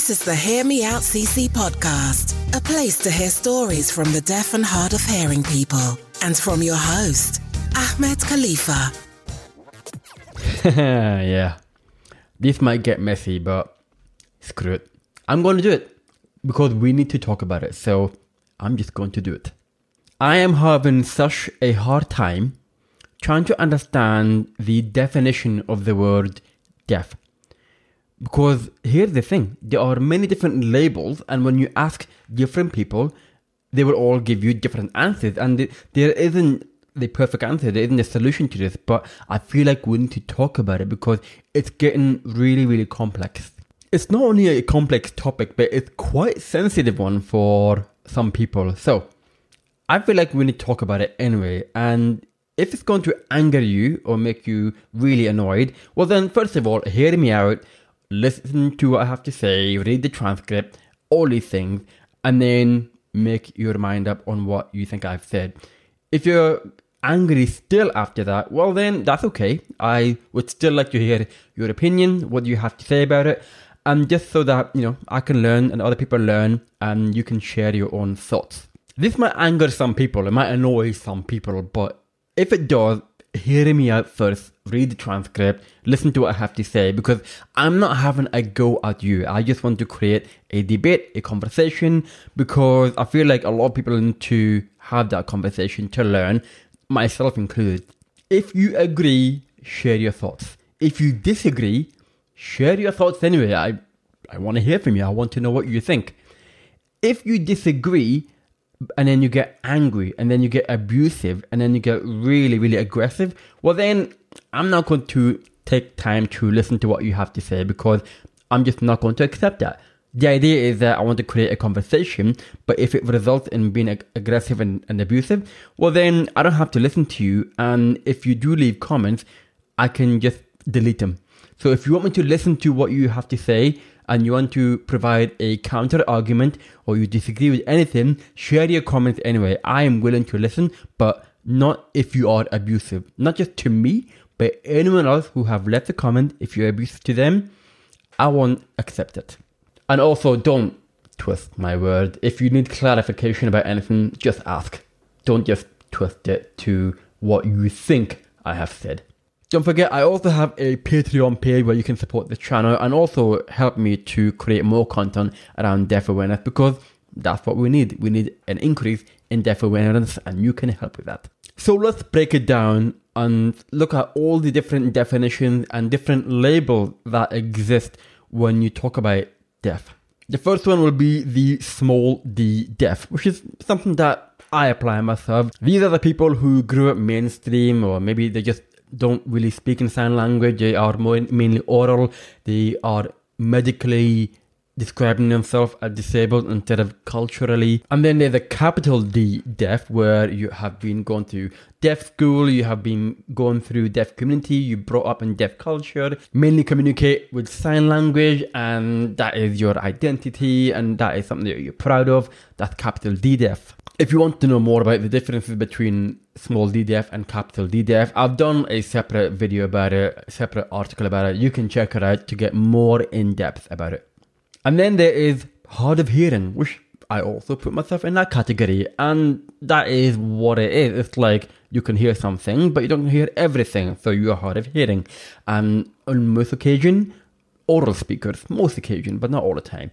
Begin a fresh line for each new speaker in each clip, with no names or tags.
This is the Hear Me Out CC podcast, a place to hear stories from the deaf and hard of hearing people, and from your host, Ahmed Khalifa.
yeah. This might get messy, but screw it. I'm going to do it because we need to talk about it. So I'm just going to do it. I am having such a hard time trying to understand the definition of the word deaf. Because here's the thing there are many different labels, and when you ask different people, they will all give you different answers, and there isn't the perfect answer, there isn't a solution to this, but I feel like we need to talk about it because it's getting really, really complex. It's not only a complex topic, but it's quite sensitive one for some people. So I feel like we need to talk about it anyway. And if it's going to anger you or make you really annoyed, well then first of all, hear me out listen to what I have to say, read the transcript, all these things, and then make your mind up on what you think I've said. If you're angry still after that, well, then that's okay. I would still like to hear your opinion, what you have to say about it, and just so that, you know, I can learn and other people learn and you can share your own thoughts. This might anger some people, it might annoy some people, but if it does, hear me out first, read the transcript, listen to what I have to say, because I'm not having a go at you. I just want to create a debate, a conversation, because I feel like a lot of people need to have that conversation to learn, myself included. If you agree, share your thoughts. If you disagree, share your thoughts anyway. I, I want to hear from you. I want to know what you think. If you disagree, and then you get angry and then you get abusive and then you get really really aggressive well then i'm not going to take time to listen to what you have to say because i'm just not going to accept that the idea is that i want to create a conversation but if it results in being ag- aggressive and, and abusive well then i don't have to listen to you and if you do leave comments i can just delete them so if you want me to listen to what you have to say and you want to provide a counter argument or you disagree with anything, share your comments anyway. I am willing to listen, but not if you are abusive. Not just to me, but anyone else who have left a comment, if you're abusive to them, I won't accept it. And also, don't twist my word. If you need clarification about anything, just ask. Don't just twist it to what you think I have said. Don't forget, I also have a Patreon page where you can support the channel and also help me to create more content around deaf awareness because that's what we need. We need an increase in deaf awareness and you can help with that. So let's break it down and look at all the different definitions and different labels that exist when you talk about deaf. The first one will be the small d deaf, which is something that I apply myself. These are the people who grew up mainstream or maybe they just don't really speak in sign language. They are more, mainly oral. They are medically describing themselves as disabled instead of culturally. And then there's a capital D deaf where you have been going to deaf school, you have been going through deaf community, you brought up in deaf culture, mainly communicate with sign language and that is your identity and that is something that you're proud of. That's capital D deaf. If you want to know more about the differences between small d deaf and capital D deaf, I've done a separate video about it, separate article about it. You can check it out to get more in depth about it. And then there is hard of hearing, which I also put myself in that category. And that is what it is. It's like you can hear something, but you don't hear everything. So you are hard of hearing. And on most occasion, oral speakers, most occasion, but not all the time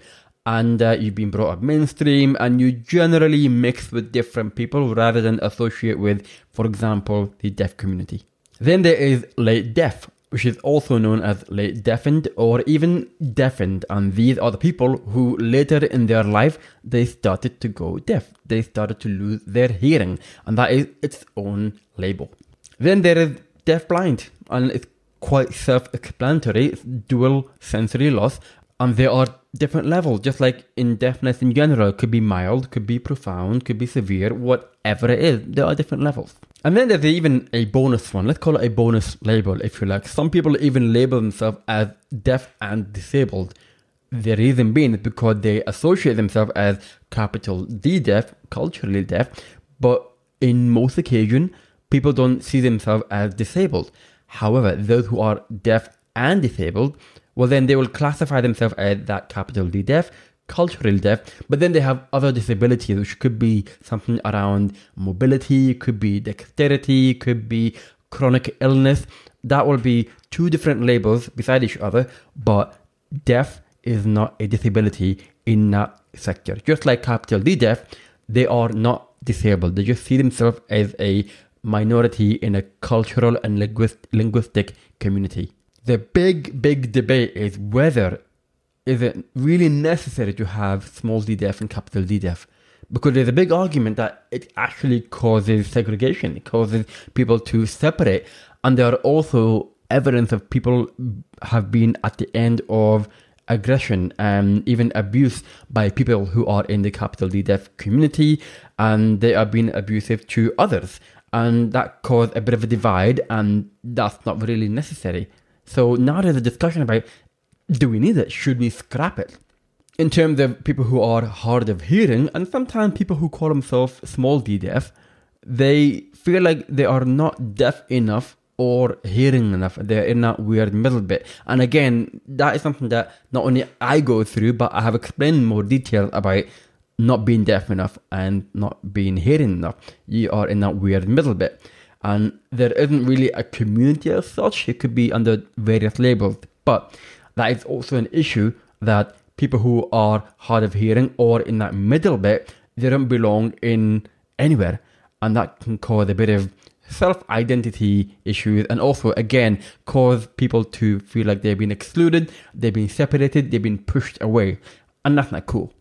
and uh, you've been brought up mainstream and you generally mix with different people rather than associate with, for example, the deaf community. Then there is late deaf, which is also known as late deafened or even deafened, and these are the people who later in their life they started to go deaf. They started to lose their hearing, and that is its own label. Then there is deaf blind, and it's quite self-explanatory. It's dual sensory loss, and there are different levels, just like in deafness in general. Could be mild, could be profound, could be severe, whatever it is. There are different levels. And then there's even a bonus one. Let's call it a bonus label, if you like. Some people even label themselves as deaf and disabled. The reason being is because they associate themselves as capital D deaf, culturally deaf, but in most occasions, people don't see themselves as disabled. However, those who are deaf and disabled well, then they will classify themselves as that capital D deaf, culturally deaf, but then they have other disabilities, which could be something around mobility, could be dexterity, could be chronic illness. That will be two different labels beside each other, but deaf is not a disability in that sector. Just like capital D deaf, they are not disabled. They just see themselves as a minority in a cultural and linguist, linguistic community. The big, big debate is whether is it really necessary to have small d deaf and capital D deaf? Because there's a big argument that it actually causes segregation. It causes people to separate. And there are also evidence of people have been at the end of aggression and even abuse by people who are in the capital D deaf community and they are being abusive to others. And that caused a bit of a divide and that's not really necessary. So now there's a discussion about do we need it? Should we scrap it? In terms of people who are hard of hearing and sometimes people who call themselves small d deaf, they feel like they are not deaf enough or hearing enough. They're in that weird middle bit. And again, that is something that not only I go through, but I have explained more detail about not being deaf enough and not being hearing enough. You are in that weird middle bit. And there isn't really a community as such. It could be under various labels. But that is also an issue that people who are hard of hearing or in that middle bit, they don't belong in anywhere. And that can cause a bit of self identity issues and also, again, cause people to feel like they've been excluded, they've been separated, they've been pushed away. And that's not cool.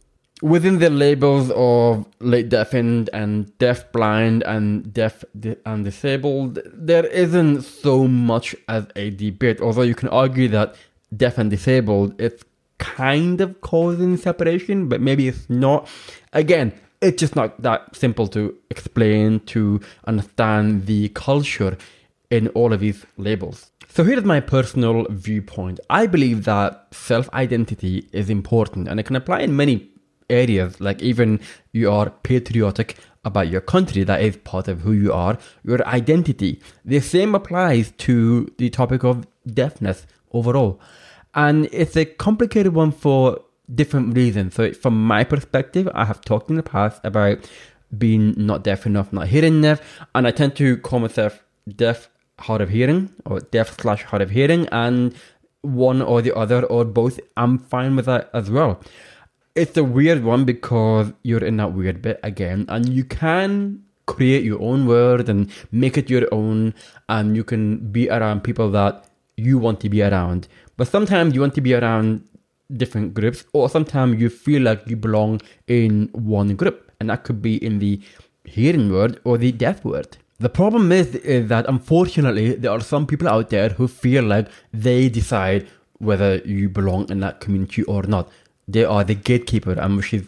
Within the labels of late deafened and deaf blind and deaf and disabled, there isn't so much as a debate, although you can argue that deaf and disabled, it's kind of causing separation, but maybe it's not. Again, it's just not that simple to explain, to understand the culture in all of these labels. So here's my personal viewpoint. I believe that self identity is important and it can apply in many areas, like even you are patriotic about your country, that is part of who you are, your identity. The same applies to the topic of deafness overall. And it's a complicated one for different reasons. So, from my perspective, I have talked in the past about being not deaf enough, not hearing enough, and I tend to call myself deaf, hard of hearing, or deaf slash hard of hearing, and one or the other or both. I'm fine with that as well. It's a weird one because you're in that weird bit again, and you can create your own word and make it your own, and you can be around people that you want to be around. But sometimes you want to be around different groups, or sometimes you feel like you belong in one group, and that could be in the hearing word or the deaf word. The problem is, is that unfortunately there are some people out there who feel like they decide whether you belong in that community or not. They are the gatekeeper, and which is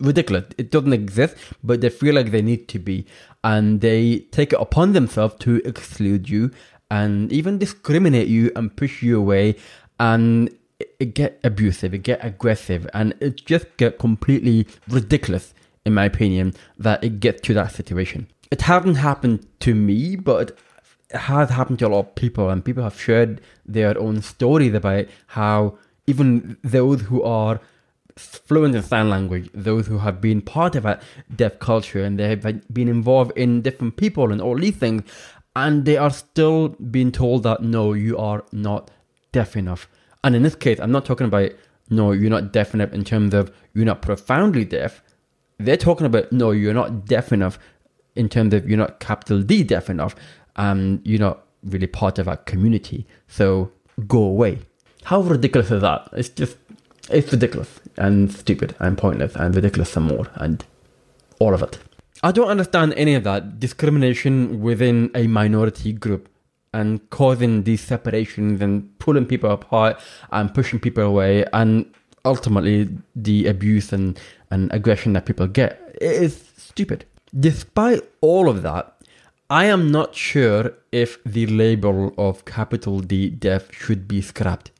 ridiculous. It doesn't exist, but they feel like they need to be, and they take it upon themselves to exclude you and even discriminate you and push you away. And it get abusive, it get aggressive, and it just get completely ridiculous, in my opinion, that it gets to that situation. It hasn't happened to me, but it has happened to a lot of people, and people have shared their own stories about how even those who are fluent in sign language, those who have been part of a deaf culture and they have been involved in different people and all these things, and they are still being told that no, you are not deaf enough. And in this case, I'm not talking about no, you're not deaf enough in terms of you're not profoundly deaf. They're talking about no, you're not deaf enough in terms of you're not capital D deaf enough, and you're not really part of our community. So go away. How ridiculous is that? It's just, it's ridiculous and stupid and pointless and ridiculous some more and all of it. I don't understand any of that discrimination within a minority group and causing these separations and pulling people apart and pushing people away and ultimately the abuse and, and aggression that people get. It is stupid. Despite all of that, I am not sure if the label of capital D deaf should be scrapped.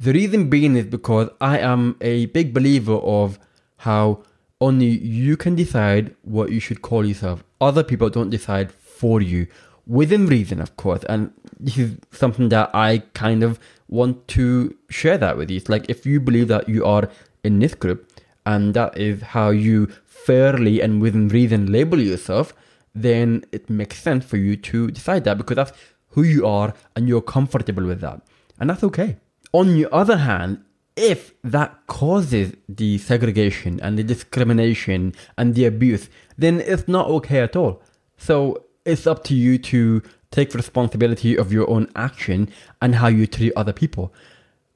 The reason being is because I am a big believer of how only you can decide what you should call yourself. Other people don't decide for you, within reason, of course. And this is something that I kind of want to share that with you. It's like if you believe that you are in this group and that is how you fairly and within reason label yourself, then it makes sense for you to decide that because that's who you are and you're comfortable with that. And that's okay. On the other hand, if that causes the segregation and the discrimination and the abuse, then it's not okay at all. So it's up to you to take responsibility of your own action and how you treat other people.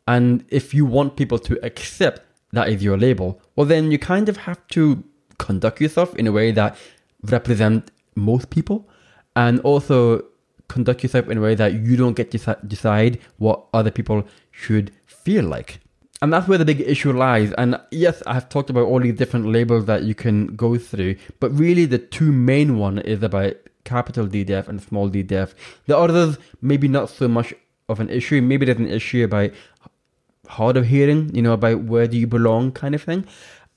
And if you want people to accept that is your label, well, then you kind of have to conduct yourself in a way that represent most people and also conduct yourself in a way that you don't get to decide what other people should feel like. And that's where the big issue lies. And yes, I've talked about all these different labels that you can go through, but really the two main one is about capital D deaf and small d deaf. The others, maybe not so much of an issue. Maybe there's an issue about hard of hearing, you know, about where do you belong kind of thing.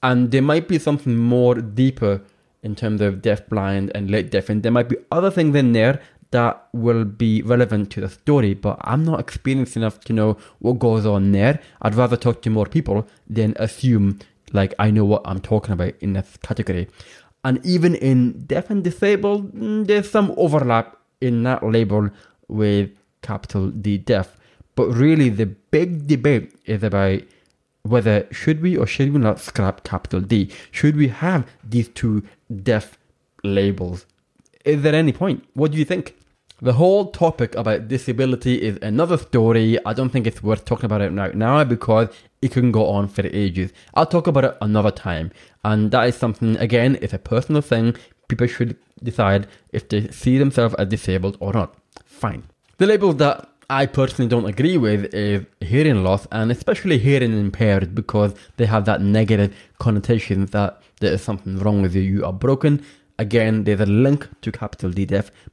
And there might be something more deeper in terms of deaf, blind, and late deaf. And there might be other things in there that will be relevant to the story, but I'm not experienced enough to know what goes on there. I'd rather talk to more people than assume like I know what I'm talking about in this category. And even in deaf and disabled, mm, there's some overlap in that label with capital D deaf. But really, the big debate is about whether should we or should we not scrap capital D? Should we have these two deaf labels? Is there any point? What do you think? The whole topic about disability is another story. I don't think it's worth talking about it right now because it can go on for ages. I'll talk about it another time. And that is something, again, it's a personal thing. People should decide if they see themselves as disabled or not. Fine. The label that I personally don't agree with is hearing loss and especially hearing impaired because they have that negative connotation that there is something wrong with you. You are broken. Again, there's a link to capital D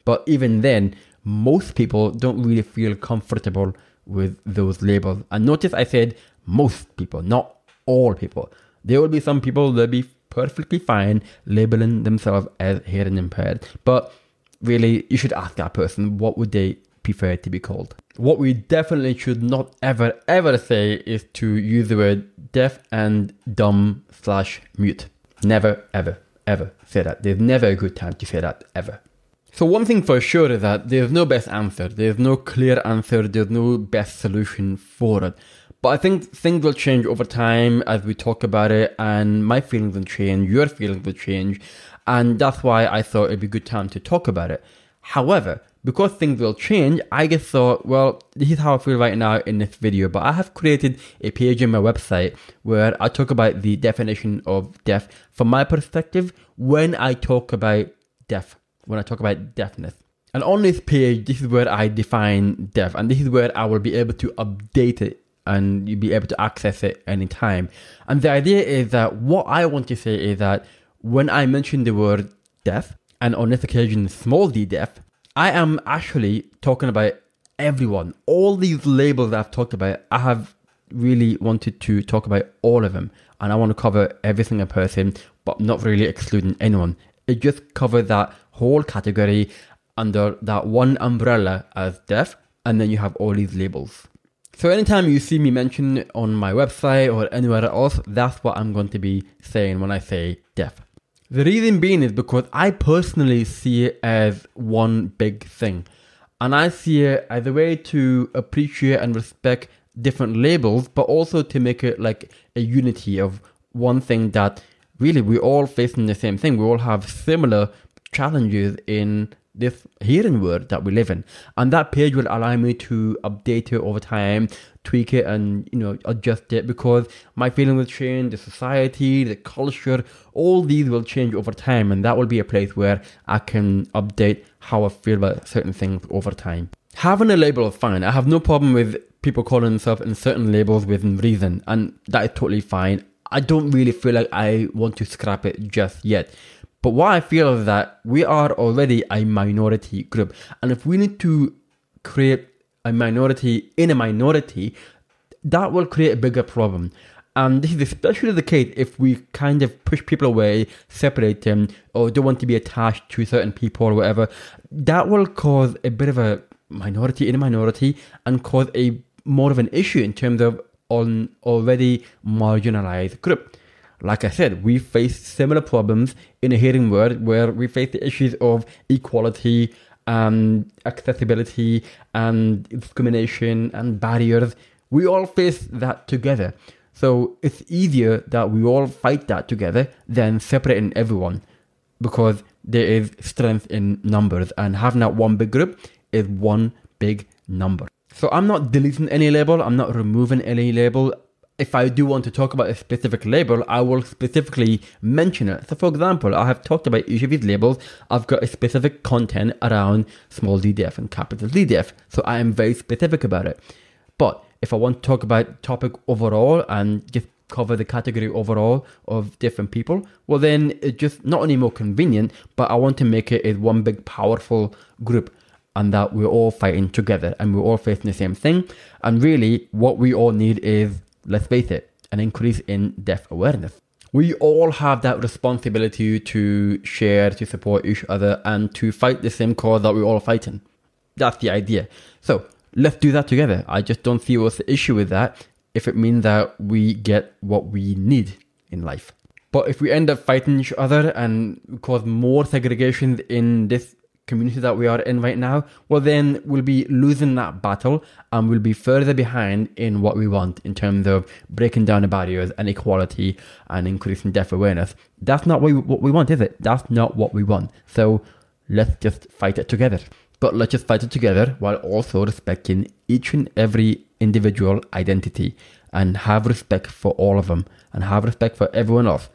but even then, most people don't really feel comfortable with those labels. And notice I said most people, not all people. There will be some people that will be perfectly fine labeling themselves as hearing impaired. But really, you should ask that person what would they prefer to be called. What we definitely should not ever ever say is to use the word deaf and dumb slash mute. Never ever ever say that. There's never a good time to say that ever. So one thing for sure is that there's no best answer. There's no clear answer. There's no best solution for it. But I think things will change over time as we talk about it, and my feelings will change, your feelings will change, and that's why I thought it'd be a good time to talk about it. However, because things will change, I just thought, well, this is how I feel right now in this video. But I have created a page on my website where I talk about the definition of deaf from my perspective when I talk about deaf when I talk about deafness. And on this page, this is where I define deaf, and this is where I will be able to update it and you'll be able to access it anytime. And the idea is that what I want to say is that when I mention the word deaf, and on this occasion small d deaf, I am actually talking about everyone. All these labels I've talked about, I have really wanted to talk about all of them. And I want to cover every single person, but not really excluding anyone. It just covers that whole category under that one umbrella as deaf, and then you have all these labels. So anytime you see me mention on my website or anywhere else, that's what I'm going to be saying when I say deaf. The reason being is because I personally see it as one big thing. And I see it as a way to appreciate and respect different labels, but also to make it like a unity of one thing that really we're all facing the same thing. We all have similar challenges in this hearing world that we live in. And that page will allow me to update it over time, tweak it and, you know, adjust it because my feeling will change, the society, the culture, all these will change over time. And that will be a place where I can update how I feel about certain things over time. Having a label is fine. I have no problem with people calling themselves in certain labels within reason, and that is totally fine. I don't really feel like I want to scrap it just yet. But what I feel is that we are already a minority group. And if we need to create a minority in a minority, that will create a bigger problem. And this is especially the case if we kind of push people away, separate them, or don't want to be attached to certain people or whatever. That will cause a bit of a minority in a minority and cause a more of an issue in terms of an already marginalized group. Like I said, we face similar problems in a hearing world where we face the issues of equality and accessibility and discrimination and barriers. We all face that together. So it's easier that we all fight that together than separating everyone because there is strength in numbers and having that one big group is one big number. So I'm not deleting any label, I'm not removing any label. If I do want to talk about a specific label, I will specifically mention it. So, for example, I have talked about each of these labels. I've got a specific content around small d deaf and capital D deaf. So, I am very specific about it. But if I want to talk about topic overall and just cover the category overall of different people, well then it's just not only more convenient, but I want to make it one big powerful group and that we're all fighting together and we're all facing the same thing. And really what we all need is, let's face it, an increase in deaf awareness. We all have that responsibility to share, to support each other, and to fight the same cause that we're all fighting. That's the idea. So let's do that together. I just don't see what's the issue with that if it means that we get what we need in life. But if we end up fighting each other and cause more segregation in this community that we are in right now, well, then we'll be losing that battle and we'll be further behind in what we want in terms of breaking down the barriers and equality and increasing deaf awareness. That's not what we, what we want, is it? That's not what we want. So let's just fight it together. But let's just fight it together while also respecting each and every individual identity and have respect for all of them and have respect for everyone else.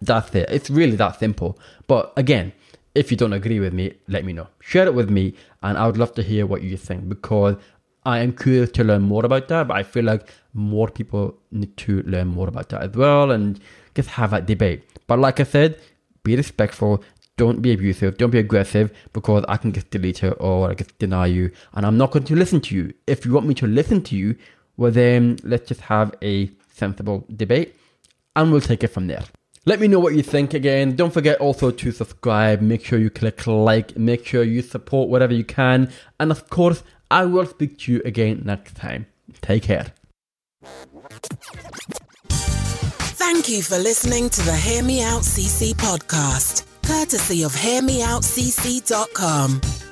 That's it. It's really that simple. But again, if you don't agree with me, let me know. Share it with me, and I would love to hear what you think because I am curious to learn more about that. But I feel like more people need to learn more about that as well and just have that debate. But like I said, be respectful, don't be abusive, don't be aggressive because I can just delete it or I can just deny you and I'm not going to listen to you. If you want me to listen to you, well then let's just have a sensible debate and we'll take it from there. Let me know what you think again. Don't forget also to subscribe. Make sure you click like. Make sure you support whatever you can. And of course, I will speak to you again next time. Take care.
Thank you for listening to the Hear Me Out CC podcast, courtesy of HearMeOutCC.com.